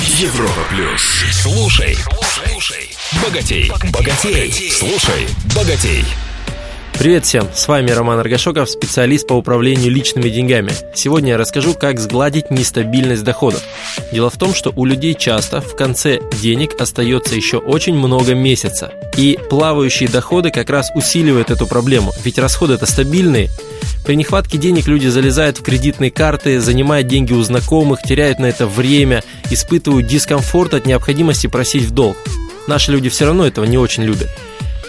Европа плюс. Слушай, слушай, богатей, богатей, слушай, богатей. Привет всем, с вами Роман Аргашоков, специалист по управлению личными деньгами. Сегодня я расскажу, как сгладить нестабильность доходов. Дело в том, что у людей часто в конце денег остается еще очень много месяца. И плавающие доходы как раз усиливают эту проблему, ведь расходы это стабильные. При нехватке денег люди залезают в кредитные карты, занимают деньги у знакомых, теряют на это время, испытывают дискомфорт от необходимости просить в долг. Наши люди все равно этого не очень любят.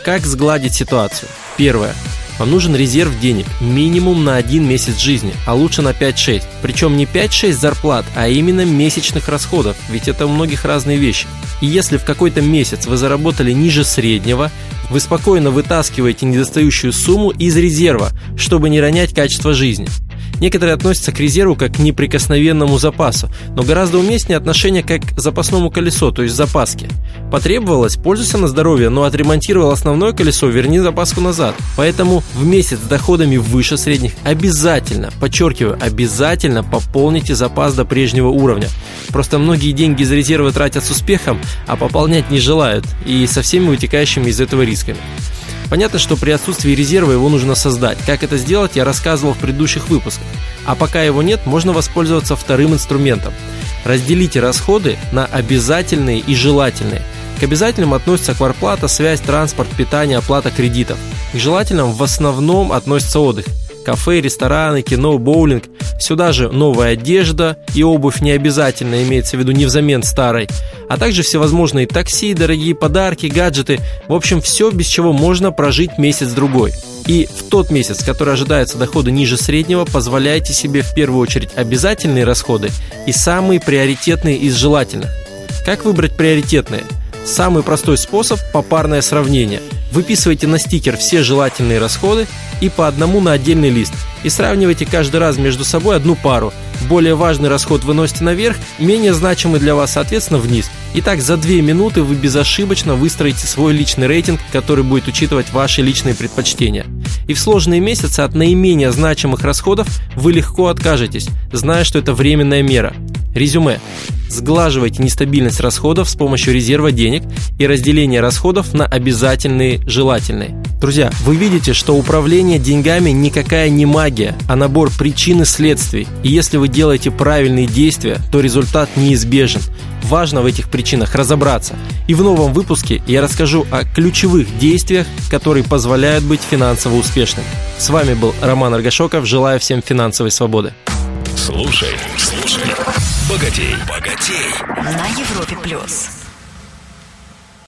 Как сгладить ситуацию? Первое. Вам нужен резерв денег минимум на один месяц жизни, а лучше на 5-6. Причем не 5-6 зарплат, а именно месячных расходов, ведь это у многих разные вещи. И если в какой-то месяц вы заработали ниже среднего, вы спокойно вытаскиваете недостающую сумму из резерва, чтобы не ронять качество жизни. Некоторые относятся к резерву как к неприкосновенному запасу, но гораздо уместнее отношение как к запасному колесу, то есть запаске. Потребовалось, пользуйся на здоровье, но отремонтировал основное колесо, верни запаску назад. Поэтому в месяц с доходами выше средних обязательно, подчеркиваю, обязательно пополните запас до прежнего уровня. Просто многие деньги из резерва тратят с успехом, а пополнять не желают, и со всеми вытекающими из этого рисками. Понятно, что при отсутствии резерва его нужно создать. Как это сделать, я рассказывал в предыдущих выпусках. А пока его нет, можно воспользоваться вторым инструментом. Разделите расходы на обязательные и желательные. К обязательным относятся кварплата, связь, транспорт, питание, оплата кредитов. К желательным в основном относится отдых. Кафе, рестораны, кино, боулинг. Сюда же новая одежда и обувь не обязательно, имеется в виду не взамен старой. А также всевозможные такси, дорогие подарки, гаджеты. В общем, все, без чего можно прожить месяц-другой. И в тот месяц, который ожидается дохода ниже среднего, позволяйте себе в первую очередь обязательные расходы и самые приоритетные из желательных. Как выбрать приоритетные? Самый простой способ – попарное сравнение. Выписывайте на стикер все желательные расходы и по одному на отдельный лист. И сравнивайте каждый раз между собой одну пару. Более важный расход выносите наверх, менее значимый для вас, соответственно, вниз. Итак, за 2 минуты вы безошибочно выстроите свой личный рейтинг, который будет учитывать ваши личные предпочтения. И в сложные месяцы от наименее значимых расходов вы легко откажетесь, зная, что это временная мера. Резюме. Сглаживайте нестабильность расходов с помощью резерва денег и разделения расходов на обязательные желательные. Друзья, вы видите, что управление деньгами никакая не магия, а набор причин и следствий. И если вы делаете правильные действия, то результат неизбежен. Важно в этих причинах разобраться. И в новом выпуске я расскажу о ключевых действиях, которые позволяют быть финансово успешным. С вами был Роман Аргашоков. Желаю всем финансовой свободы. Слушай, слушай, богатей, богатей. На Европе плюс.